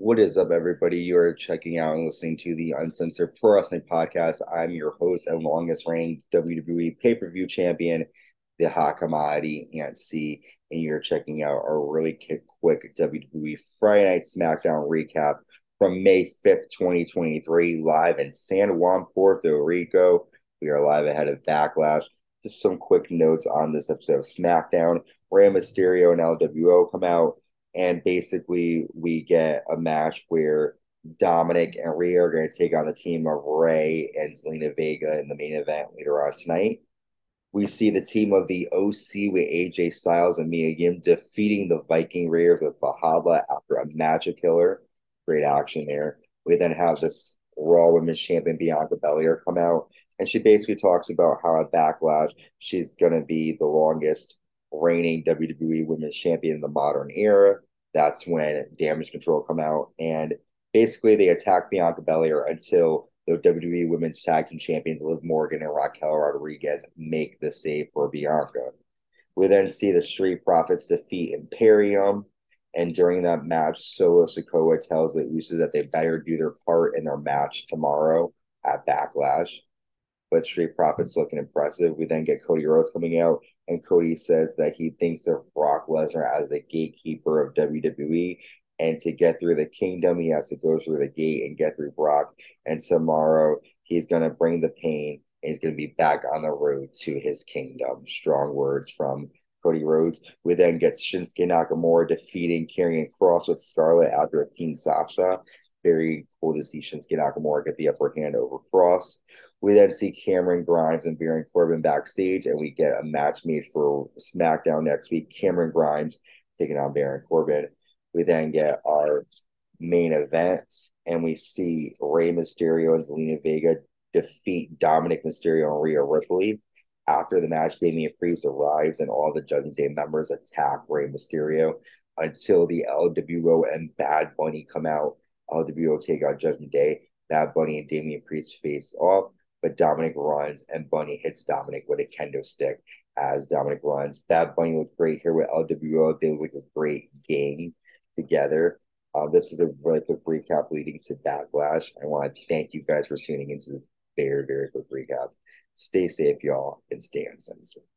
What is up, everybody? You are checking out and listening to the Uncensored Pro Wrestling Podcast. I'm your host and longest reigning WWE pay per view champion, the hot commodity, C. And you're checking out our really quick WWE Friday Night SmackDown recap from May 5th, 2023, live in San Juan, Puerto Rico. We are live ahead of Backlash. Just some quick notes on this episode of SmackDown. Rey Mysterio and LWO come out and basically we get a match where Dominic and Rhea are going to take on the team of Rey and Zelina Vega in the main event later on tonight. We see the team of the OC with AJ Styles and Mia Yim defeating the Viking Raiders with Valhalla after a magic killer. Great action there. We then have this Raw Women's Champion Bianca Belair come out, and she basically talks about how at Backlash she's going to be the longest reigning WWE Women's Champion in the modern era. That's when Damage Control come out, and basically they attack Bianca Belair until the WWE Women's Tag Team Champions Liv Morgan and Raquel Rodriguez make the save for Bianca. We then see the Street Profits defeat Imperium, and during that match, Solo Sikoa tells the Usos that they better do their part in their match tomorrow at Backlash but Street Profits looking impressive. We then get Cody Rhodes coming out, and Cody says that he thinks of Brock Lesnar as the gatekeeper of WWE. And to get through the kingdom, he has to go through the gate and get through Brock. And tomorrow, he's going to bring the pain and he's going to be back on the road to his kingdom. Strong words from Cody Rhodes. We then get Shinsuke Nakamura defeating Karrion Kross with Scarlett after a Kinshasa. Very cool to see Shinsuke Nakamura get the upper hand over Kross. We then see Cameron Grimes and Baron Corbin backstage, and we get a match made for SmackDown next week. Cameron Grimes taking on Baron Corbin. We then get our main event, and we see Rey Mysterio and Zelina Vega defeat Dominic Mysterio and Rhea Ripley. After the match, Damian Priest arrives, and all the Judgment Day members attack Rey Mysterio until the LWO and Bad Bunny come out. LWO take out Judgment Day. Bad Bunny and Damian Priest face off but Dominic runs and Bunny hits Dominic with a kendo stick as Dominic runs. Bad Bunny looked great here with LWO. They look a great game together. Uh, this is a really quick recap leading to Backlash. I want to thank you guys for tuning into this very, very quick recap. Stay safe, y'all, and stay uncensored.